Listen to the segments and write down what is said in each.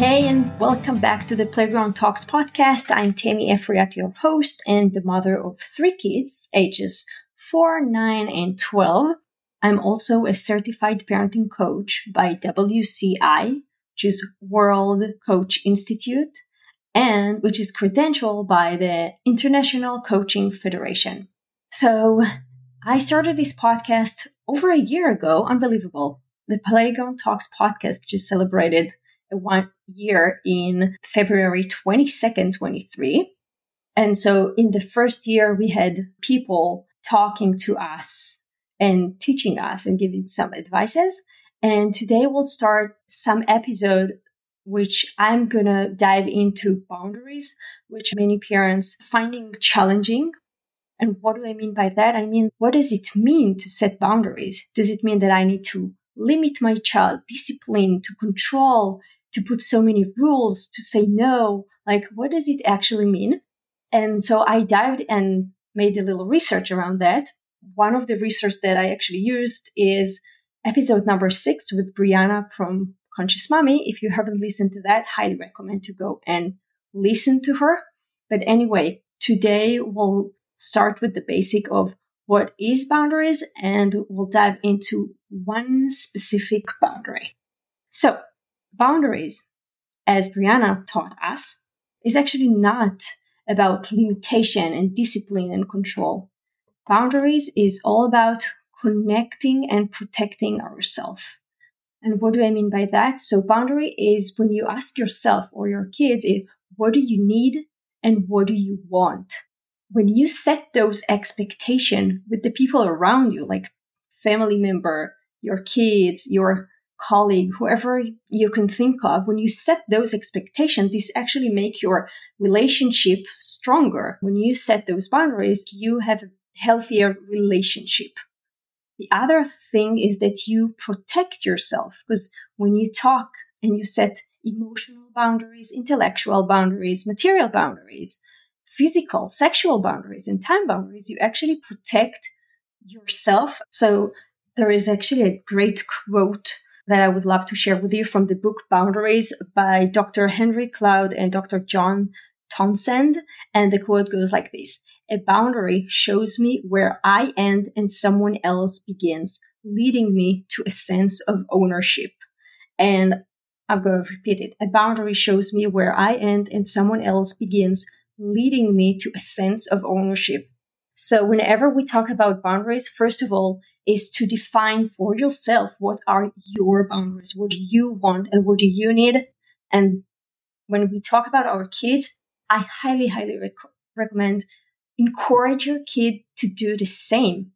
Hey, and welcome back to the Playground Talks podcast. I'm Tammy Efriat, your host and the mother of three kids, ages 4, 9, and 12. I'm also a certified parenting coach by WCI, which is World Coach Institute, and which is credentialed by the International Coaching Federation. So I started this podcast over a year ago. Unbelievable. The Playground Talks podcast just celebrated one year in February 22nd, 23. And so in the first year, we had people talking to us and teaching us and giving some advices. And today we'll start some episode which I'm gonna dive into boundaries, which many parents finding challenging. And what do I mean by that? I mean, what does it mean to set boundaries? Does it mean that I need to limit my child, discipline, to control, to put so many rules, to say no? Like, what does it actually mean? And so I dived and made a little research around that. One of the research that I actually used is episode number six with Brianna from Conscious Mommy. If you haven't listened to that, highly recommend to go and listen to her. But anyway, today we'll start with the basic of what is boundaries and we'll dive into one specific boundary. So boundaries, as Brianna taught us, is actually not about limitation and discipline and control. Boundaries is all about connecting and protecting ourselves. And what do I mean by that? So boundary is when you ask yourself or your kids, eh, what do you need and what do you want? When you set those expectations with the people around you, like family member, your kids, your colleague, whoever you can think of, when you set those expectations, this actually make your relationship stronger. When you set those boundaries, you have a healthier relationship. The other thing is that you protect yourself because when you talk and you set emotional boundaries, intellectual boundaries, material boundaries, physical, sexual boundaries, and time boundaries, you actually protect yourself. So there is actually a great quote that I would love to share with you from the book Boundaries by Dr. Henry Cloud and Dr. John Townsend. And the quote goes like this a boundary shows me where I end and someone else begins, leading me to a sense of ownership. And I'm going to repeat it. A boundary shows me where I end and someone else begins, leading me to a sense of ownership. So whenever we talk about boundaries, first of all, is to define for yourself what are your boundaries, what do you want and what do you need. And when we talk about our kids, I highly, highly rec- recommend encourage your kid to do the same.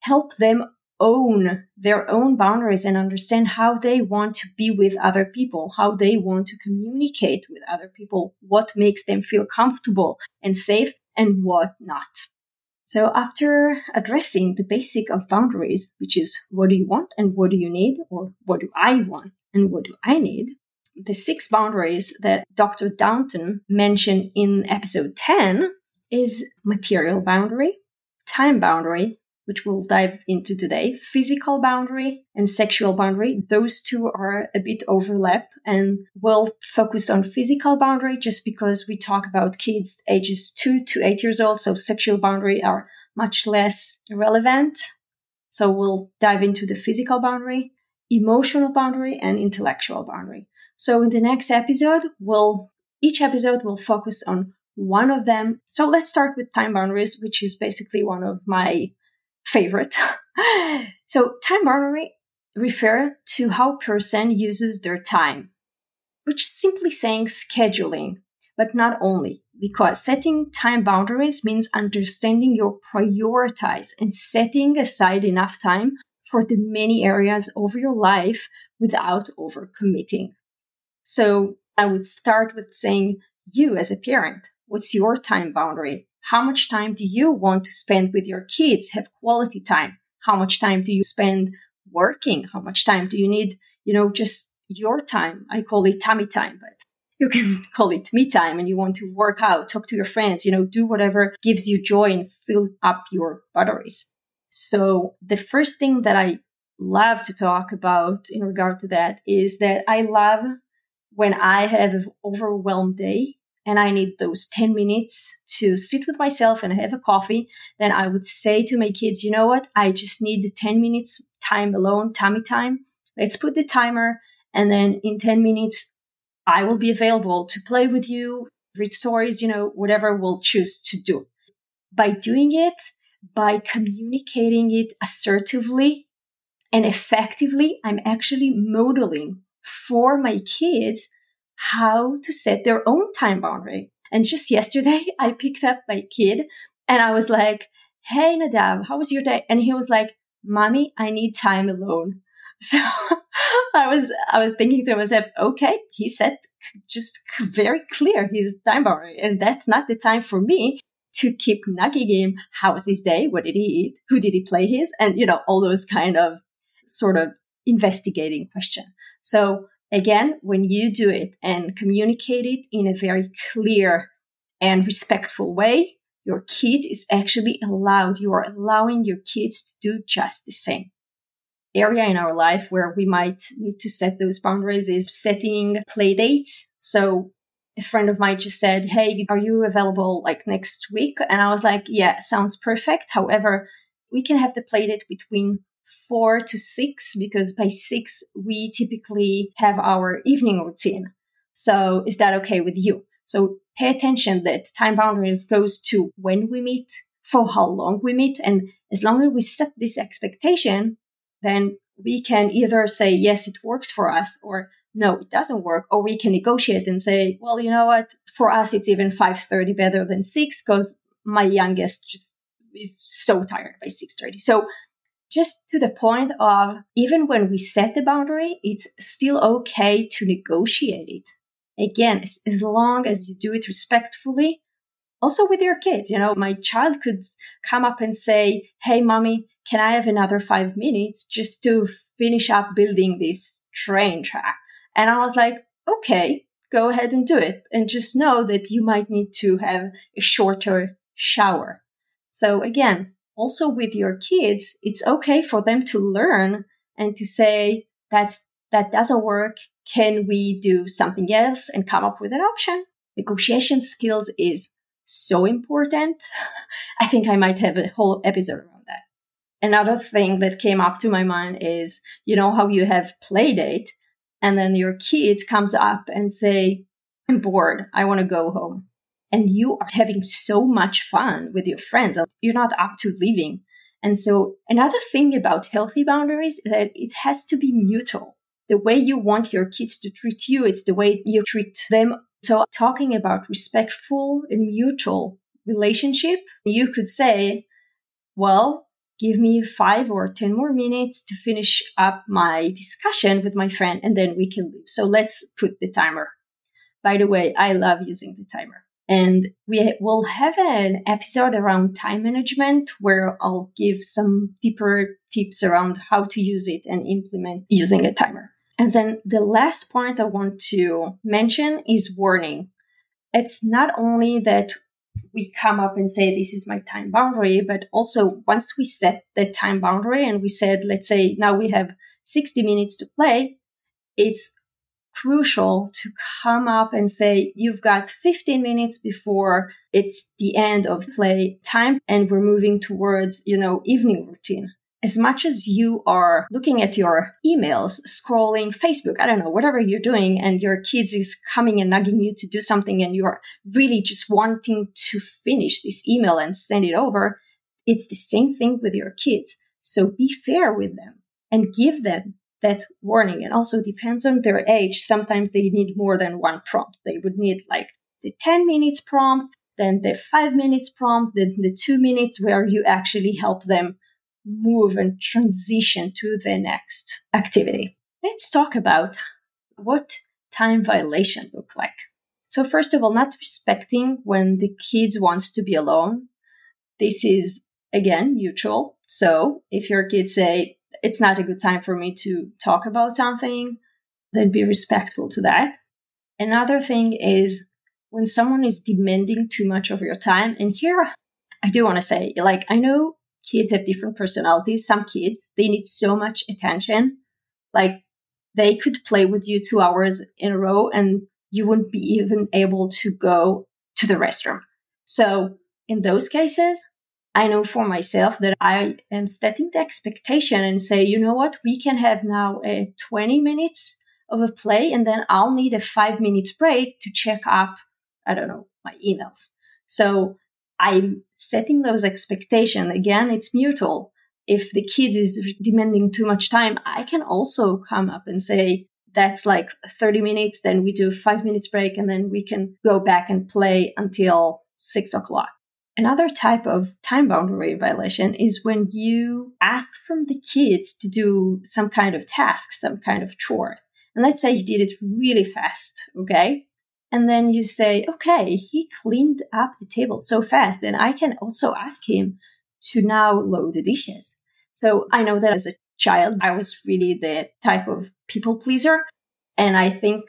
Help them own their own boundaries and understand how they want to be with other people, how they want to communicate with other people, what makes them feel comfortable and safe and what not. So after addressing the basic of boundaries, which is what do you want and what do you need, or what do I want and what do I need, the six boundaries that Dr. Downton mentioned in episode 10 is material boundary, time boundary, which we'll dive into today, physical boundary and sexual boundary. Those two are a bit overlap and we'll focus on physical boundary just because we talk about kids ages two to eight years old. So sexual boundary are much less relevant. So we'll dive into the physical boundary, emotional boundary and intellectual boundary. So in the next episode, we'll, each episode will focus on one of them. So let's start with time boundaries, which is basically one of my favorite. so time boundary refer to how person uses their time, which simply saying scheduling, but not only because setting time boundaries means understanding your prioritize and setting aside enough time for the many areas of your life without overcommitting. So I would start with saying you as a parent, What's your time boundary? How much time do you want to spend with your kids? Have quality time. How much time do you spend working? How much time do you need, you know, just your time? I call it Tammy time, but you can call it me time and you want to work out, talk to your friends, you know, do whatever gives you joy and fill up your batteries. So the first thing that I love to talk about in regard to that is that I love when I have an overwhelmed day and I need those 10 minutes to sit with myself and have a coffee, then I would say to my kids, you know what? I just need the 10 minutes time alone, Tammy time. Let's put the timer. And then in 10 minutes, I will be available to play with you, read stories, you know, whatever we'll choose to do. By doing it, by communicating it assertively and effectively, I'm actually modeling for my kids how to set their own time boundary. And just yesterday, I picked up my kid and I was like, Hey, Nadav, how was your day? And he was like, Mommy, I need time alone. So I was, I was thinking to myself, okay, he said just very clear his time boundary. And that's not the time for me to keep nagging him. How was his day? What did he eat? Who did he play his? And, you know, all those kind of sort of investigating question. So Again, when you do it and communicate it in a very clear and respectful way, your kid is actually allowed, you are allowing your kids to do just the same. Area in our life where we might need to set those boundaries is setting play dates. So a friend of mine just said, Hey, are you available like next week? And I was like, Yeah, sounds perfect. However, we can have the play date between four to six because by six we typically have our evening routine. So is that okay with you? So pay attention that time boundaries goes to when we meet, for how long we meet. And as long as we set this expectation, then we can either say, yes, it works for us or no, it doesn't work. Or we can negotiate and say, well, you know what? For us, it's even 5.30 better than six because my youngest just is so tired by 6.30. So just to the point of even when we set the boundary, it's still okay to negotiate it. Again, as, as long as you do it respectfully, also with your kids. You know, my child could come up and say, Hey, mommy, can I have another five minutes just to finish up building this train track? And I was like, okay, go ahead and do it. And just know that you might need to have a shorter shower. So again, also with your kids, it's okay for them to learn and to say that's that doesn't work. Can we do something else and come up with an option? Negotiation skills is so important. I think I might have a whole episode around that. Another thing that came up to my mind is, you know, how you have play date and then your kid comes up and say, I'm bored. I want to go home and you are having so much fun with your friends. Uh, you're not up to leaving. And so another thing about healthy boundaries is that it has to be mutual. The way you want your kids to treat you, it's the way you treat them. So talking about respectful and mutual relationship, you could say, well, give me five or 10 more minutes to finish up my discussion with my friend and then we can leave. So let's put the timer. By the way, I love using the timer. And we will have an episode around time management where I'll give some deeper tips around how to use it and implement using a timer. And then the last point I want to mention is warning. It's not only that we come up and say, this is my time boundary, but also once we set the time boundary and we said, let's say now we have 60 minutes to play, it's crucial to come up and say, you've got 15 minutes before it's the end of play time and we're moving towards, you know, evening routine. As much as you are looking at your emails, scrolling Facebook, I don't know, whatever you're doing, and your kids is coming and nagging you to do something and you're really just wanting to finish this email and send it over, it's the same thing with your kids. So be fair with them and give them that warning. And also depends on their age. Sometimes they need more than one prompt. They would need like the 10 minutes prompt, then the five minutes prompt, then the two minutes where you actually help them move and transition to the next activity. Let's talk about what time violation look like. So first of all, not respecting when the kids wants to be alone. This is again mutual. So if your kids say, it's not a good time for me to talk about something, then be respectful to that. Another thing is when someone is demanding too much of your time, and here I do want to say, like, I know kids have different personalities. Some kids, they need so much attention. Like, they could play with you two hours in a row and you wouldn't be even able to go to the restroom. So in those cases, I know for myself that I am setting the expectation and say, you know what, we can have now a 20 minutes of a play and then I'll need a five minutes break to check up, I don't know, my emails. So I'm setting those expectations. Again, it's mutual. If the kid is demanding too much time, I can also come up and say, that's like 30 minutes. Then we do five minutes break and then we can go back and play until six o'clock. Another type of time boundary violation is when you ask from the kids to do some kind of task, some kind of chore. And let's say he did it really fast, okay? And then you say, okay, he cleaned up the table so fast, then I can also ask him to now load the dishes. So I know that as a child, I was really the type of people pleaser. And I think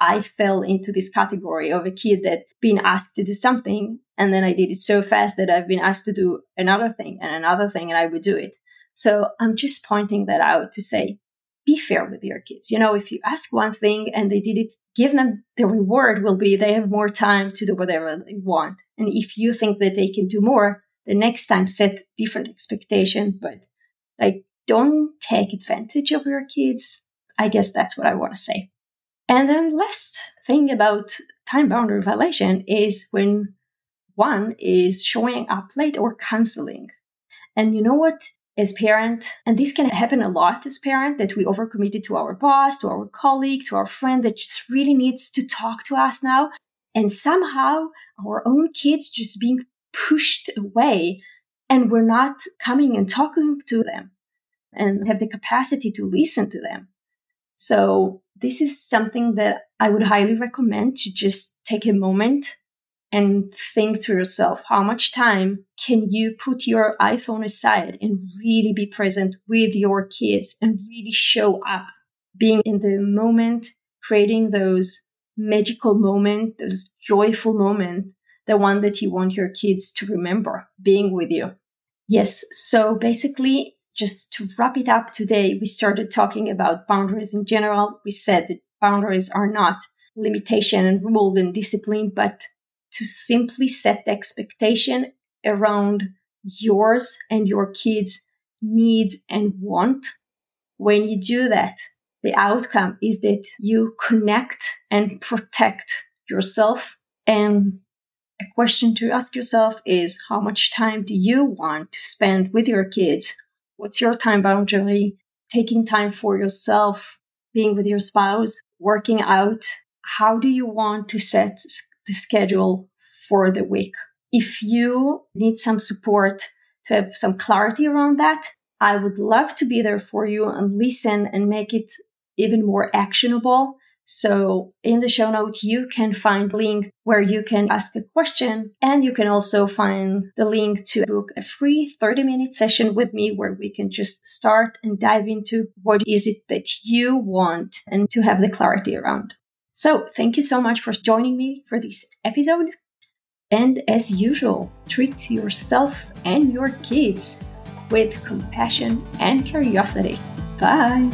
I fell into this category of a kid that been asked to do something and then I did it so fast that I've been asked to do another thing and another thing and I would do it. So I'm just pointing that out to say, be fair with your kids. You know, if you ask one thing and they did it, give them the reward will be they have more time to do whatever they want. And if you think that they can do more, the next time set different expectation, but like don't take advantage of your kids. I guess that's what I want to say. And then last thing about time boundary violation is when one is showing up late or canceling. And you know what? As parent, and this can happen a lot as parent, that we overcommitted to our boss, to our colleague, to our friend that just really needs to talk to us now. And somehow our own kids just being pushed away and we're not coming and talking to them and have the capacity to listen to them. So this is something that I would highly recommend to just take a moment and think to yourself, how much time can you put your iPhone aside and really be present with your kids and really show up, being in the moment, creating those magical moments, those joyful moments, the one that you want your kids to remember being with you. Yes. So basically just to wrap it up today, we started talking about boundaries in general. We said that boundaries are not limitation and rule and discipline, but to simply set the expectation around yours and your kids' needs and want. When you do that, the outcome is that you connect and protect yourself. And a question to ask yourself is how much time do you want to spend with your kids What's your time boundary? Taking time for yourself, being with your spouse, working out. How do you want to set the schedule for the week? If you need some support to have some clarity around that, I would love to be there for you and listen and make it even more actionable so in the show note, you can find link where you can ask a question and you can also find the link to book a free 30 minute session with me where we can just start and dive into what is it that you want and to have the clarity around. So thank you so much for joining me for this episode. And as usual, treat yourself and your kids with compassion and curiosity. Bye.